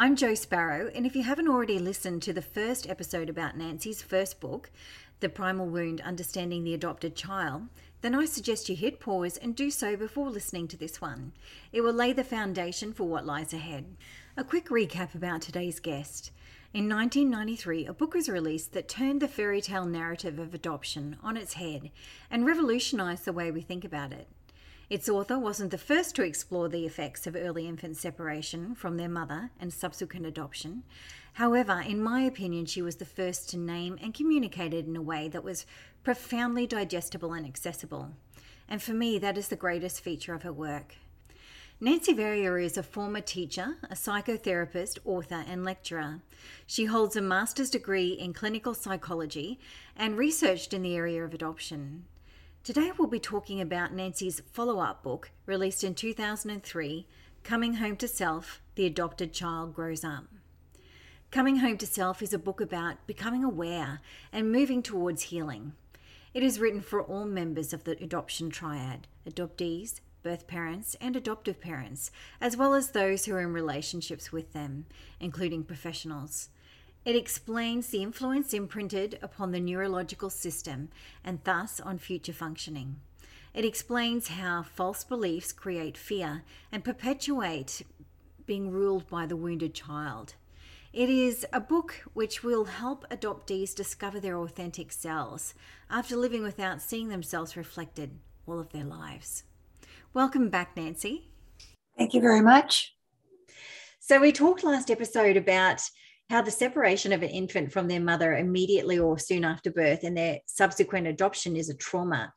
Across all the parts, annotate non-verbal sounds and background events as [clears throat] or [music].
I'm Jo Sparrow, and if you haven't already listened to the first episode about Nancy's first book, The Primal Wound Understanding the Adopted Child, then I suggest you hit pause and do so before listening to this one. It will lay the foundation for what lies ahead. A quick recap about today's guest. In 1993, a book was released that turned the fairy tale narrative of adoption on its head and revolutionised the way we think about it. Its author wasn't the first to explore the effects of early infant separation from their mother and subsequent adoption. However, in my opinion, she was the first to name and communicate it in a way that was profoundly digestible and accessible. And for me, that is the greatest feature of her work. Nancy Verrier is a former teacher, a psychotherapist, author, and lecturer. She holds a master's degree in clinical psychology and researched in the area of adoption. Today we'll be talking about Nancy's follow up book, released in 2003, Coming Home to Self The Adopted Child Grows Up. Coming Home to Self is a book about becoming aware and moving towards healing. It is written for all members of the adoption triad adoptees, birth parents, and adoptive parents, as well as those who are in relationships with them, including professionals. It explains the influence imprinted upon the neurological system and thus on future functioning. It explains how false beliefs create fear and perpetuate being ruled by the wounded child. It is a book which will help adoptees discover their authentic selves after living without seeing themselves reflected all of their lives. Welcome back, Nancy. Thank you very much. So, we talked last episode about how the separation of an infant from their mother immediately or soon after birth and their subsequent adoption is a trauma.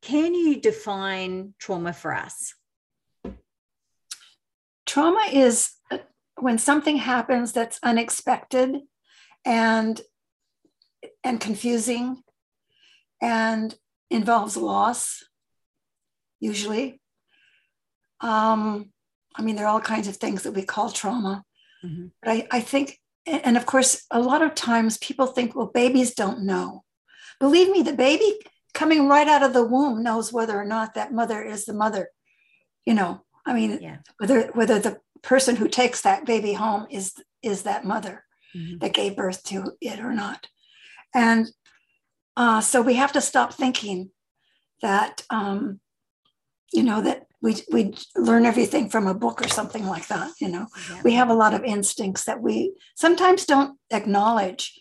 Can you define trauma for us? Trauma is uh, when something happens that's unexpected and and confusing and involves loss usually um, i mean there are all kinds of things that we call trauma mm-hmm. but I, I think and of course, a lot of times people think, well, babies don't know. Believe me, the baby coming right out of the womb knows whether or not that mother is the mother. You know, I mean, yeah. whether whether the person who takes that baby home is is that mother mm-hmm. that gave birth to it or not. And uh, so we have to stop thinking that um, you know that we we learn everything from a book or something like that you know? Yeah. we have a lot of instincts that we sometimes don't acknowledge.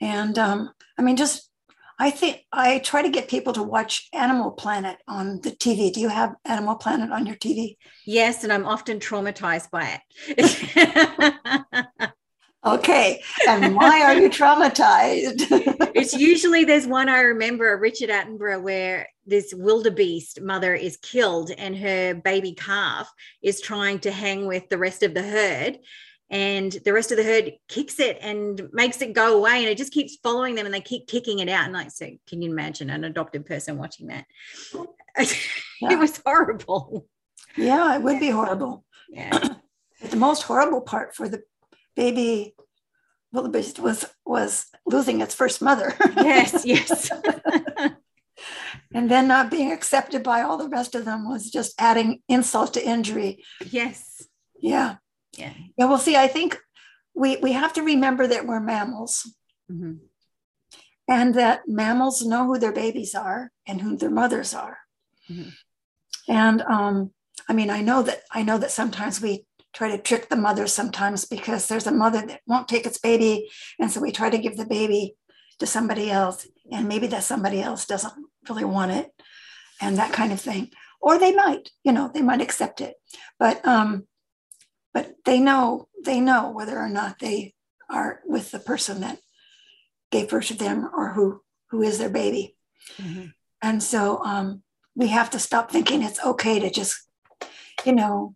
And um, i mean just i think i try to get people to watch animal planet on the tv do you have animal planet on your tv yes and i'm often traumatized by it [laughs] Okay. And why are you traumatized? [laughs] it's usually there's one I remember, a Richard Attenborough, where this wildebeest mother is killed and her baby calf is trying to hang with the rest of the herd. And the rest of the herd kicks it and makes it go away, and it just keeps following them, and they keep kicking it out. And like, so can you imagine an adopted person watching that? [laughs] Yeah. it was horrible. Yeah, it would be horrible. Yeah. [clears throat] but the most horrible part for the baby well wildebeest was was losing its first mother. [laughs] yes, yes. and then not being accepted by all the rest of them was just adding insult to injury. Yes. Yeah. Yeah. Yeah. Well, see, I think we we have to remember that we're mammals. Mm-hmm. And that mammals know who their babies are and who their mothers are. Mm-hmm. And um, I mean, I know that I know that sometimes we try to trick the mother sometimes because there's a mother that won't take its baby. And so we try to give the baby to somebody else. And maybe that somebody else doesn't really want it and that kind of thing. Or they might, you know, they might accept it. But um, but they know they know whether or not they are with the person that gave birth to them or who who is their baby. Mm-hmm. And so um, we have to stop thinking it's okay to just, you know,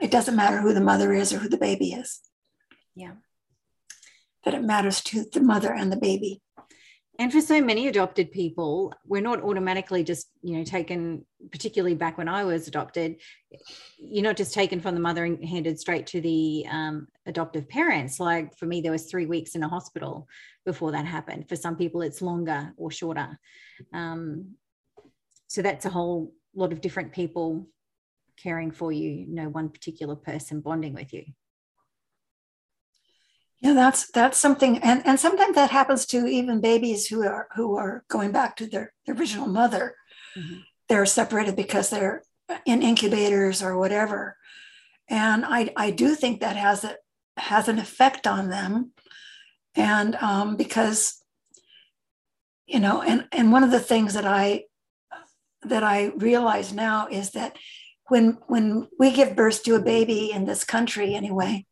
it doesn't matter who the mother is or who the baby is. Yeah. That it matters to the mother and the baby. And for so many adopted people, we're not automatically just, you know, taken, particularly back when I was adopted, you're not just taken from the mother and handed straight to the um, adoptive parents. Like for me, there was three weeks in a hospital before that happened. For some people, it's longer or shorter. Um, so that's a whole lot of different people caring for you, no one particular person bonding with you. Yeah, that's that's something, and and sometimes that happens to even babies who are who are going back to their, their original mother. Mm-hmm. They're separated because they're in incubators or whatever, and I I do think that has a has an effect on them, and um, because you know, and and one of the things that I that I realize now is that when when we give birth to a baby in this country anyway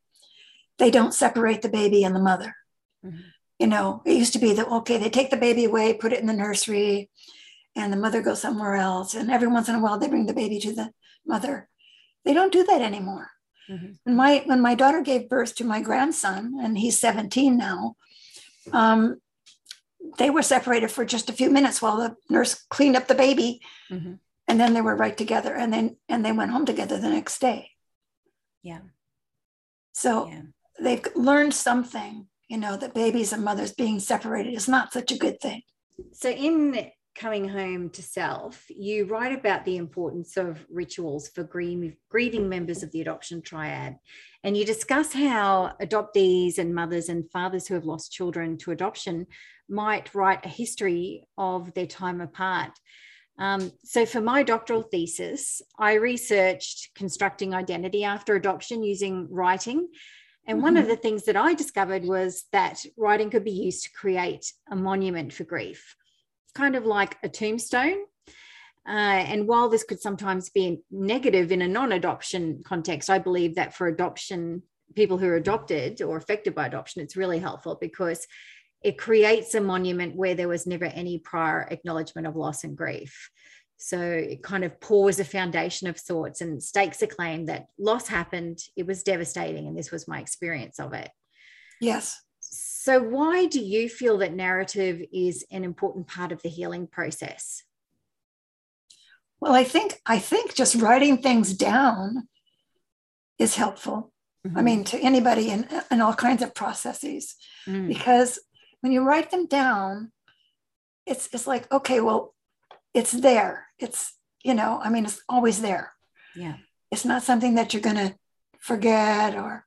they don't separate the baby and the mother. Mm-hmm. you know it used to be that okay they take the baby away put it in the nursery and the mother goes somewhere else. And every once in a while they bring the baby to the mother. They don't do that anymore. Mm-hmm. when my when my daughter gave birth to my grandson and he's 17 now um, they were separated for just a few minutes while the nurse cleaned up the baby. Mm-hmm and then they were right together and then and they went home together the next day. Yeah. So yeah. they've learned something you know that babies and mothers being separated is not such a good thing. So in coming home to self you write about the importance of rituals for grieving, grieving members of the adoption triad. And you discuss how adoptees and mothers and fathers who have lost children to adoption might write a history of their time apart um, so, for my doctoral thesis, I researched constructing identity after adoption using writing. And mm-hmm. one of mm-hmm. the things that I discovered was that writing could be used to create a monument for grief, kind of like a tombstone. Uh, and while this could sometimes be negative in a non adoption context, I believe that for adoption, people who are adopted or affected by adoption, it's really helpful because it creates a monument where there was never any prior acknowledgement of loss and grief. So it kind of pours a foundation of sorts and stakes a claim that loss happened, it was devastating, and this was my experience of it. Yes. So, why do you feel that narrative is an important part of the healing process? Well, I think I think just writing things down is helpful. Mm-hmm. I mean, to anybody in, in all kinds of processes, mm. because when you write them down, it's it's like, okay, well, it's there. It's, you know, I mean, it's always there. Yeah. It's not something that you're gonna forget or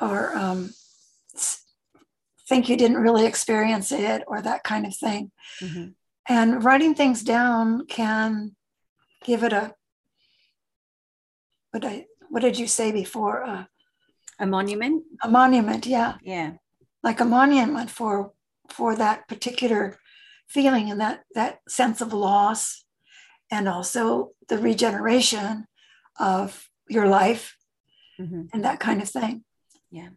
or um, think you didn't really experience it or that kind of thing. Mm-hmm. And writing things down can give it a what I what did you say before? Uh, a monument. A monument, yeah. Yeah like a monument for for that particular feeling and that that sense of loss and also the regeneration of your life mm-hmm. and that kind of thing yeah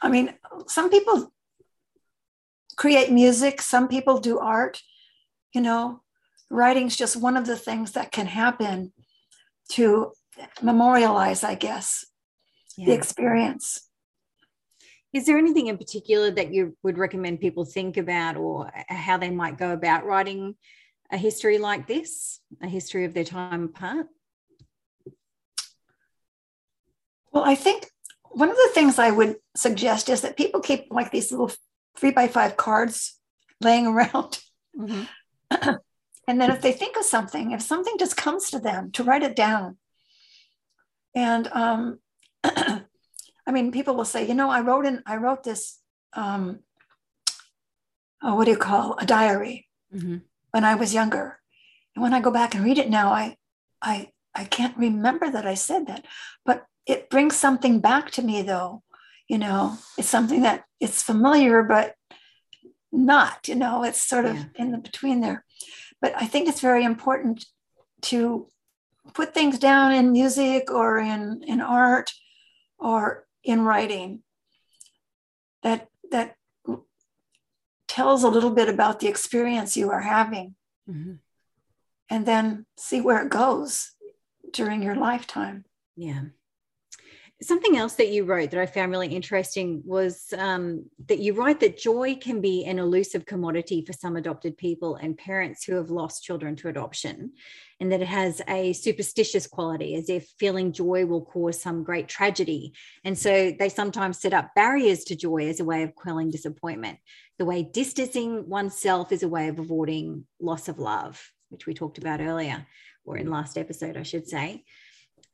i mean some people create music some people do art you know writing's just one of the things that can happen to memorialize i guess yeah. the experience is there anything in particular that you would recommend people think about or how they might go about writing a history like this, a history of their time apart? Well, I think one of the things I would suggest is that people keep like these little three by five cards laying [laughs] around. Mm-hmm. [clears throat] and then if they think of something, if something just comes to them, to write it down. And um, [clears throat] I mean, people will say, you know, I wrote in, I wrote this, um, oh, what do you call a diary mm-hmm. when I was younger, and when I go back and read it now, I, I, I can't remember that I said that, but it brings something back to me though. You know, it's something that it's familiar, but not, you know, it's sort of yeah. in the between there. But I think it's very important to put things down in music or in, in art or in writing that that tells a little bit about the experience you are having. Mm-hmm. and then see where it goes during your lifetime. Yeah something else that you wrote that I found really interesting was um, that you write that joy can be an elusive commodity for some adopted people and parents who have lost children to adoption, and that it has a superstitious quality, as if feeling joy will cause some great tragedy. And so they sometimes set up barriers to joy as a way of quelling disappointment. The way distancing oneself is a way of avoiding loss of love, which we talked about earlier, or in last episode, I should say.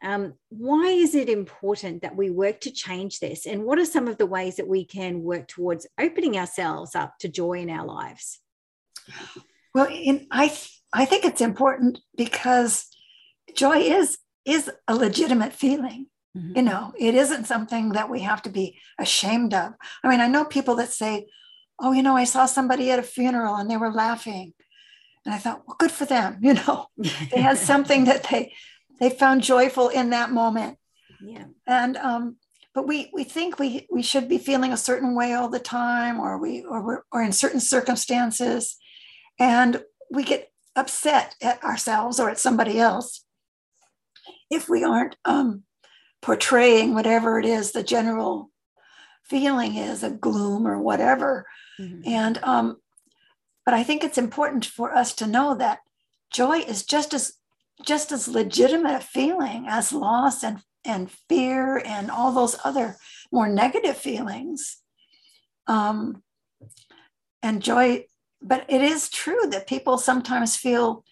Um, why is it important that we work to change this? And what are some of the ways that we can work towards opening ourselves up to joy in our lives? Well, in, I, th- I think it's important because joy is, is a legitimate feeling. Mm-hmm. You know, it isn't something that we have to be ashamed of. I mean, I know people that say, oh, you know, I saw somebody at a funeral and they were laughing. And I thought, well, good for them. [laughs] You know, they had [laughs] something that they they found joyful in that moment. Yeah. And um, but we we think we we should be feeling a certain way all the time, or we or we're, or in certain circumstances, and we get upset at ourselves or at somebody else if we aren't um, portraying whatever it is the general feeling is a gloom or whatever. Mm-hmm. And um, but I think it's important for us to know that joy is just as just as legitimate a feeling as loss and, and fear and all those other more negative feelings. Um, and joy, but it is true that people sometimes feel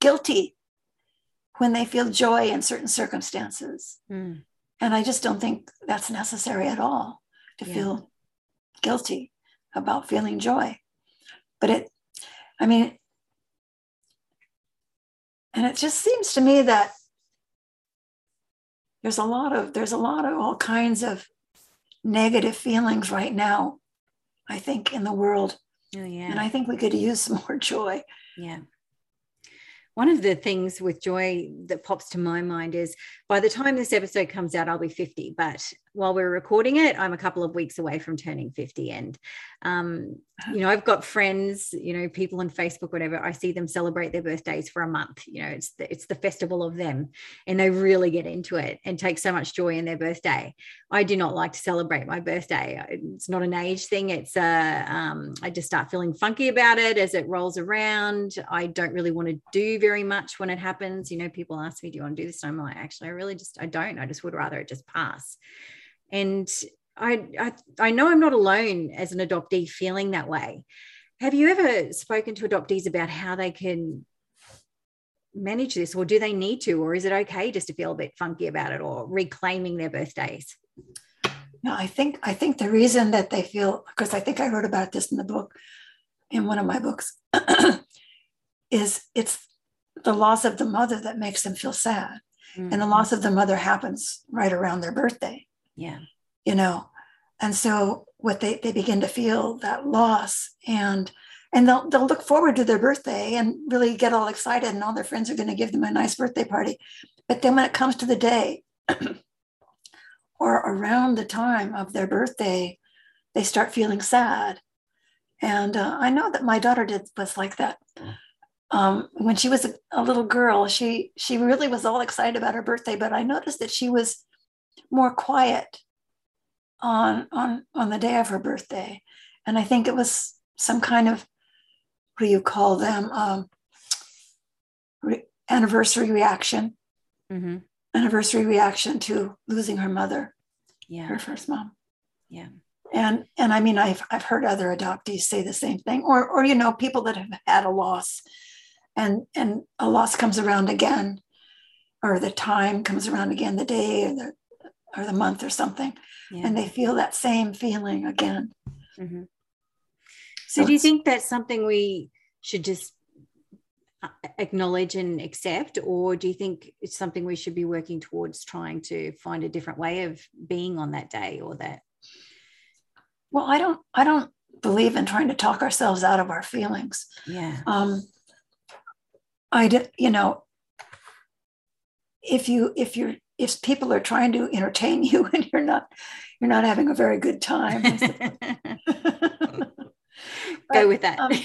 guilty when they feel joy in certain circumstances. Mm. And I just don't think that's necessary at all to yeah. feel guilty about feeling joy. But it, I mean, and it just seems to me that there's a lot of there's a lot of all kinds of negative feelings right now i think in the world oh, yeah. and i think we could use some [laughs] more joy yeah one of the things with joy that pops to my mind is by the time this episode comes out, I'll be 50. But while we're recording it, I'm a couple of weeks away from turning 50. And, um, you know, I've got friends, you know, people on Facebook, whatever, I see them celebrate their birthdays for a month. You know, it's the, it's the festival of them and they really get into it and take so much joy in their birthday. I do not like to celebrate my birthday. It's not an age thing. It's a, um, I just start feeling funky about it as it rolls around. I don't really want to do very much when it happens. You know, people ask me, do you want to do this? And I'm like, actually, I really just, I don't. I just would rather it just pass. And I, I, I know I'm not alone as an adoptee feeling that way. Have you ever spoken to adoptees about how they can manage this, or do they need to, or is it okay just to feel a bit funky about it, or reclaiming their birthdays? No, I think I think the reason that they feel because I think I wrote about this in the book, in one of my books, [clears throat] is it's the loss of the mother that makes them feel sad. Mm-hmm. And the loss of the mother happens right around their birthday. Yeah. You know, and so what they, they begin to feel that loss and and they'll they'll look forward to their birthday and really get all excited and all their friends are going to give them a nice birthday party. But then when it comes to the day [clears throat] or around the time of their birthday, they start feeling sad. And uh, I know that my daughter did was like that um, when she was a, a, little girl, she she really was all excited about her birthday, but I noticed that she was more quiet on on on the day of her birthday, and I think it was some kind of what do you call them um, re- anniversary reaction, mm-hmm. anniversary reaction to losing her mother, yeah, her first mom, yeah. And and i mean i've i've heard other adoptees say the same thing or or you know people that have had a loss and and a loss comes around again or the time comes around again the day or the or the month or something yeah. and they feel that same feeling again mm-hmm. so, so do you think that's something we should just uh, acknowledge and accept or do you think it's something we should be working towards trying to find a different way of being on that day or that well i don't i don't believe in trying to talk ourselves out of our feelings yeah um i you know if you if you're if people are trying to entertain you [laughs] and you're not you're not having a very good time [laughs] go with that. um, [laughs]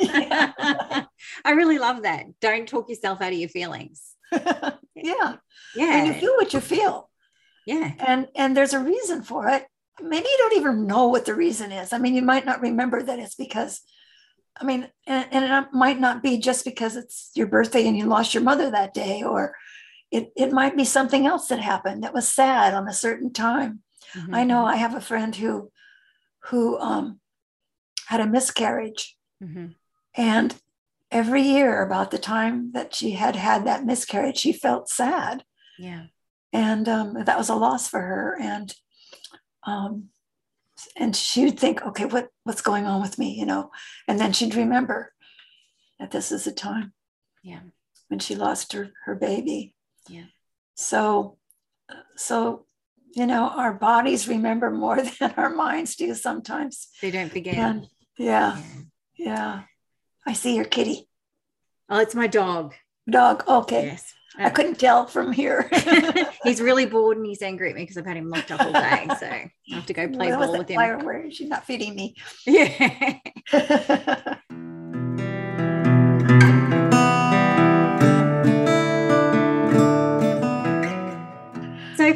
yeah. i really love that. Don't talk yourself out of your feelings. Yeah. Yeah. And you feel what you feel. Yeah. And and there's a reason for it. Maybe you don't even know what the reason is. I mean you might not remember that it's because i mean and, and it might not be just because it's your birthday and you lost your mother that day or it, it might be something else that happened that was sad on a certain time. Mm-hmm. I know I have a friend who who um, had a miscarriage, mm-hmm. and every year about the time that she had had that miscarriage, she felt sad. Yeah, and um, that was a loss for her, and um, and she would think, okay, what what's going on with me, you know, and then she'd remember that this is the time. Yeah, when she lost her her baby yeah. So, so you know, our bodies remember more [laughs] than our minds do sometimes. They don't begin. And yeah, yeah, yeah. I see your kitty. Oh, it's my dog. Dog. Okay. Yes. I uh, couldn't tell from here. [laughs] [laughs] he's really bored and he's angry at me because I've had him locked up all day. So I have to go play ball with him. Why, where is she not feeding me? Yeah.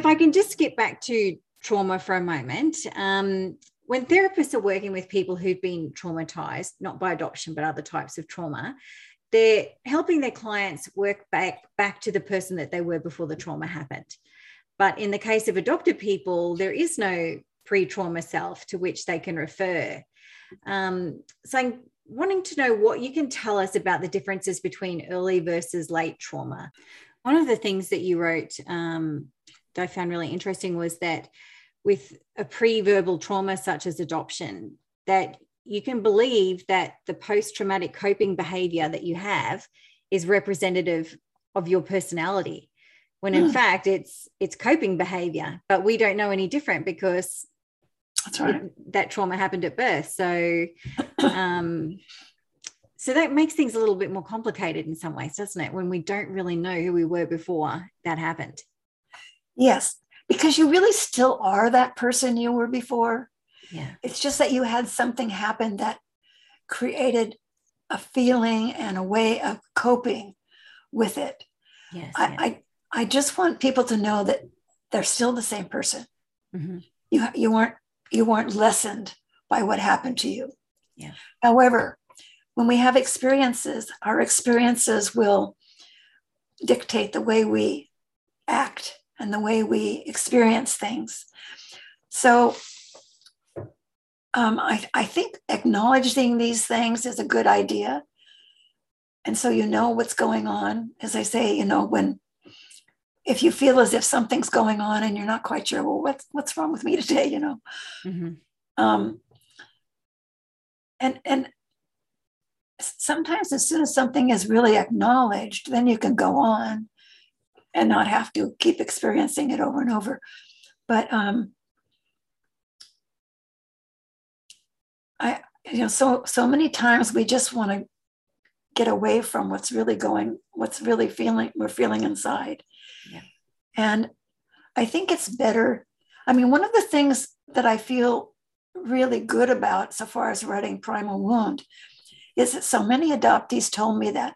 If I can just skip back to trauma for a moment, um, when therapists are working with people who've been traumatized, not by adoption, but other types of trauma, they're helping their clients work back back to the person that they were before the trauma happened. But in the case of adopted people, there is no pre-trauma self to which they can refer. Um, so I'm wanting to know what you can tell us about the differences between early versus late trauma. One of the things that you wrote um, I found really interesting was that with a pre-verbal trauma such as adoption, that you can believe that the post-traumatic coping behavior that you have is representative of your personality when in mm. fact it's it's coping behavior. But we don't know any different because that's right. it, that trauma happened at birth. So um so that makes things a little bit more complicated in some ways doesn't it? When we don't really know who we were before that happened Yes, because you really still are that person you were before. Yeah. It's just that you had something happen that created a feeling and a way of coping with it. Yes. I, yes. I, I just want people to know that they're still the same person. Mm-hmm. You, you weren't you weren't lessened by what happened to you. Yeah. However, when we have experiences, our experiences will dictate the way we act and the way we experience things. So um, I, I think acknowledging these things is a good idea. And so you know what's going on. As I say, you know, when if you feel as if something's going on and you're not quite sure, well, what's what's wrong with me today, you know? Mm-hmm. Um, and and sometimes as soon as something is really acknowledged, then you can go on and not have to keep experiencing it over and over. But um, I, you know, so so many times we just want to get away from what's really going, what's really feeling we're feeling inside. Yeah. And I think it's better. I mean, one of the things that I feel really good about so far as writing Primal Wound is that so many adoptees told me that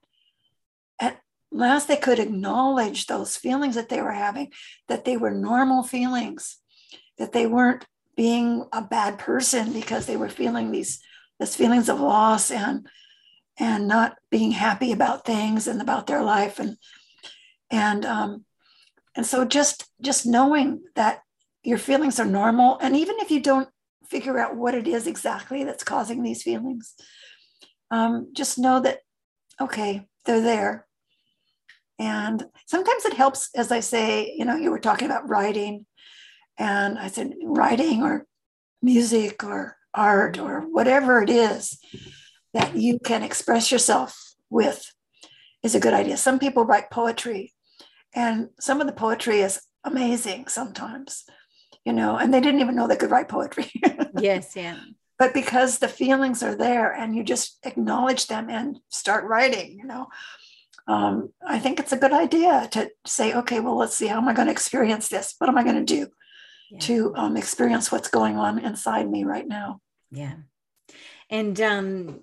last they could acknowledge those feelings that they were having, that they were normal feelings, that they weren't being a bad person because they were feeling these these feelings of loss and and not being happy about things and about their life and and um, and so just just knowing that your feelings are normal and even if you don't figure out what it is exactly that's causing these feelings um, just know that okay they're there and sometimes it helps, as I say, you know, you were talking about writing, and I said writing or music or art or whatever it is that you can express yourself with. is a good idea. Some people write poetry, and some of the poetry is amazing sometimes, you know, and they didn't even know they could write poetry. [laughs] yes, yeah. But because the feelings are there and you just acknowledge them and start writing, you know, um, I think it's a good idea to say, okay, well, let's see, how am I going to experience this? What am I going to do yeah. to um, experience what's going on inside me right now? Yeah. And um,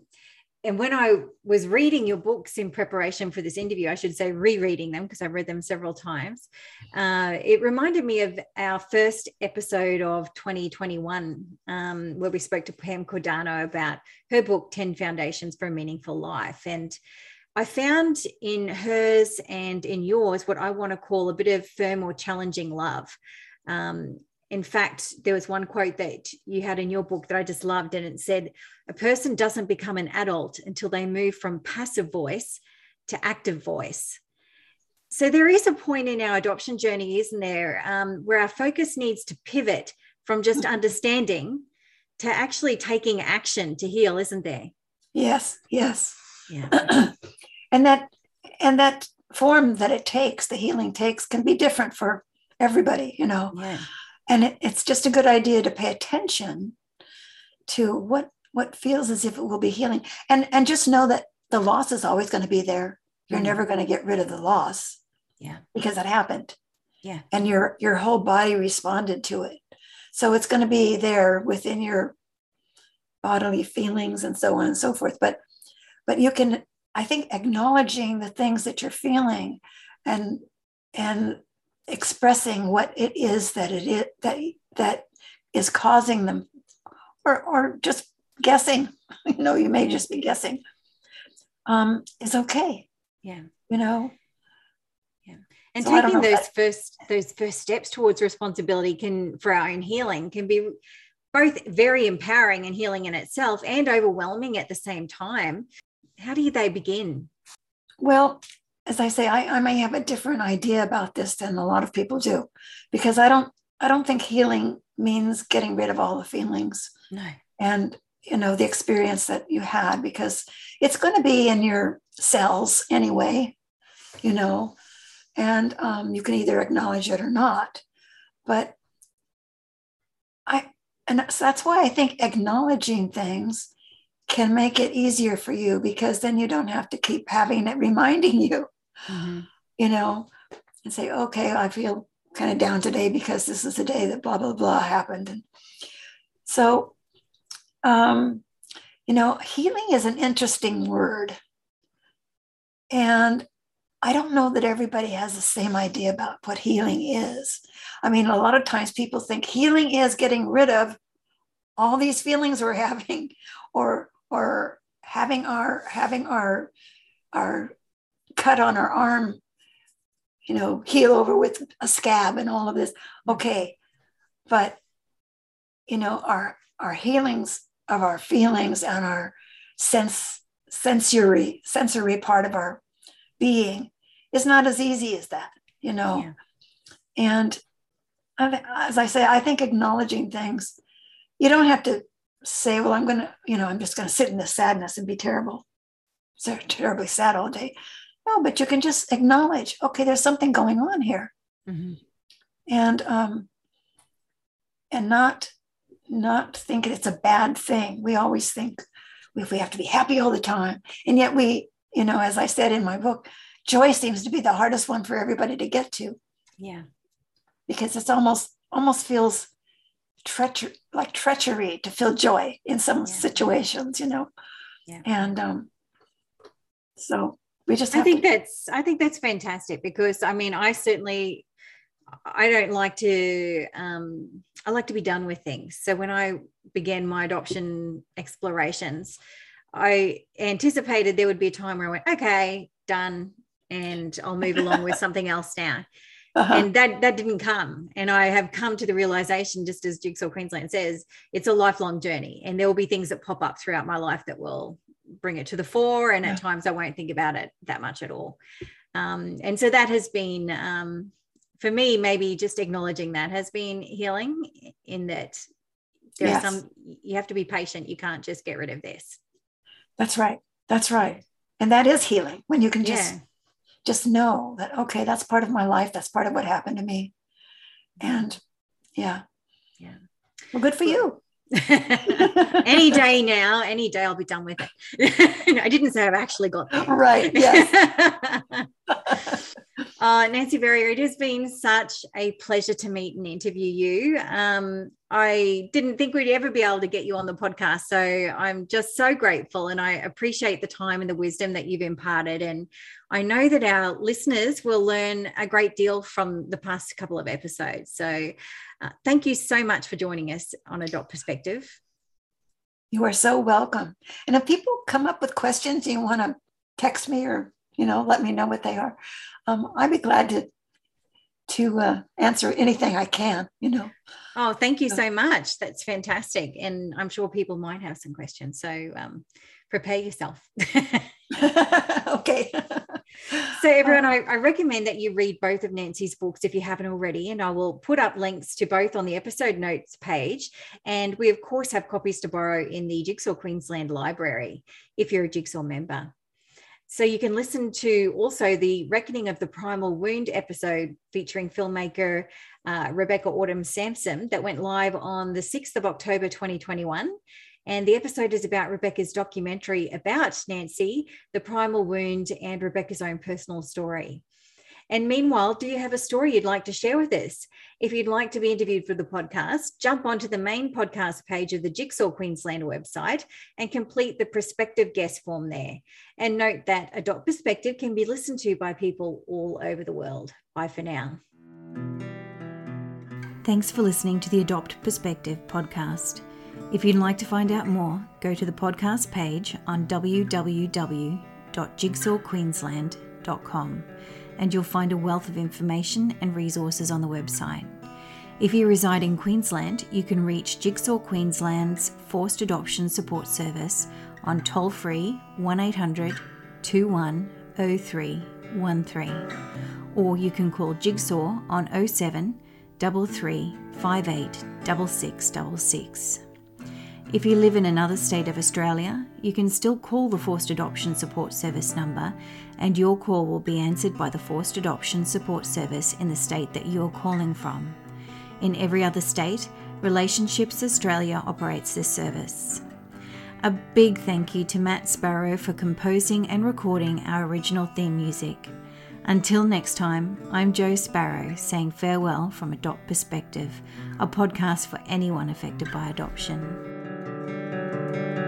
and when I was reading your books in preparation for this interview, I should say rereading them because I've read them several times, uh, it reminded me of our first episode of 2021, um, where we spoke to Pam Cordano about her book, 10 Foundations for a Meaningful Life. And I found in hers and in yours what I want to call a bit of firm or challenging love. Um, in fact, there was one quote that you had in your book that I just loved, and it said, A person doesn't become an adult until they move from passive voice to active voice. So there is a point in our adoption journey, isn't there, um, where our focus needs to pivot from just mm-hmm. understanding to actually taking action to heal, isn't there? Yes, yes. Yeah. [clears throat] and that and that form that it takes, the healing takes, can be different for everybody, you know. Yeah. And it, it's just a good idea to pay attention to what what feels as if it will be healing. And and just know that the loss is always going to be there. You're mm-hmm. never going to get rid of the loss yeah. because it happened. Yeah. And your your whole body responded to it. So it's going to be there within your bodily feelings and so on and so forth. But but you can i think acknowledging the things that you're feeling and and expressing what it is that it is that that is causing them or or just guessing. [laughs] You know you may just be guessing. Um is okay. Yeah. You know? Yeah. And so taking those that, first those first steps towards responsibility can for our own healing can be both very empowering and healing in itself and overwhelming at the same time how do they begin well as I say, I, I may have a different idea about this than a lot of people do, because I don't I don't think healing means getting rid of all the feelings. No. And you know the experience that you had because it's going to be in your cells anyway you know and um, you can either acknowledge it or not but i and that's why i think acknowledging things can make it easier for you because then you don't have to keep having it reminding you mm-hmm. you know, and say, okay, I feel kind of down today because this is the day that blah, blah, blah happened. And so, um, you know, healing is an interesting word. And I don't know that everybody has the same idea about what healing is. I mean, a lot of times people think healing is getting rid of all these feelings we're [laughs] having or or having our having our our cut on our arm, you know, heal over with a scab and all of this. Okay. But, you know, our, our healings of our feelings and our sense, sensory, sensory part of our being is not as easy as that, you know. Yeah. And as I say, I think acknowledging things, you don't have to say, well, I'm going to, you know, I'm just going to sit in this sadness and be terrible, so terribly sad all day. No, but you can just acknowledge, okay, there's something going on here. Mm-hmm. And um, and not not think it's a bad thing. We always think if we have to be happy all the time. And yet we, you know, as I said in my book, joy seems to be the hardest one for everybody to get to. Yeah. Because it's almost almost feels treachery like treachery to feel joy in some yeah. situations, you know. Yeah. And um so we just i think to- that's i think that's fantastic because i mean i certainly i don't like to um i like to be done with things so when i began my adoption explorations i anticipated there would be a time where i went okay done and i'll move along with [laughs] something else now uh-huh. and that that didn't come. And i have come to the realization just as jigsaw queensland says it's a lifelong journey. And there will be things that pop up throughout my life that will bring it to the fore and at times i won't think about it that much at all. Um, and so that has been um, for me maybe just acknowledging that has been healing in that there's yes. some you have to be patient. You can't just get rid of this. That's right. That's right. And that is healing when you can just yeah. Just know that okay that's part of my life. That's part of what happened to me. And yeah. Yeah. well good for you [laughs] any day now, any day I'll be done with it. [laughs] no, I didn't say I've actually got there. right yes [laughs] uh, Nancy Verrier, it has been such a pleasure to meet and interview you. Um, I didn't think we'd ever be able to get you on the podcast. So I'm just so grateful and I appreciate the time and the wisdom that you've imparted. And I know that our listeners will learn a great deal from the past couple of episodes. So uh, thank you so much for joining us on Adopt Perspective. you are so welcome and if people come up with questions you want to text me or you know let me know what they are um, i'd be glad to to uh, answer anything i can you know Oh, thank you so much. That's fantastic. And I'm sure people might have some questions. So um, prepare yourself. [laughs] okay So, everyone, I, I recommend that you read both of Nancy's books if you haven't already. And I will put up links to both on the episode notes page. And we, of course, have copies to borrow in the Jigsaw Queensland Library if you're a Jigsaw member. So, you can listen to also the Reckoning of the Primal Wound episode featuring filmmaker uh, Rebecca Autumn Sampson that went live on the 6th of October 2021. And the episode is about Rebecca's documentary about Nancy, the primal wound, and Rebecca's own personal story. And meanwhile, do you have a story you'd like to share with us? If you'd like to be interviewed for the podcast, jump onto the main podcast page of the Jigsaw Queensland website and complete the prospective guest form there. And note that Adopt Perspective can be listened to by people all over the world. Bye for now. Thanks for listening to the Adopt Perspective podcast. If you'd like to find out more, go to the podcast page on www.jigsawqueensland.com and you'll find a wealth of information and resources on the website. If you reside in Queensland, you can reach Jigsaw Queensland's Forced Adoption Support Service on toll free 1800 210313 or you can call Jigsaw on 07 33 58 6666. If you live in another state of Australia, you can still call the Forced Adoption Support Service number, and your call will be answered by the Forced Adoption Support Service in the state that you are calling from. In every other state, Relationships Australia operates this service. A big thank you to Matt Sparrow for composing and recording our original theme music. Until next time, I'm Jo Sparrow saying farewell from Adopt Perspective, a podcast for anyone affected by adoption thank you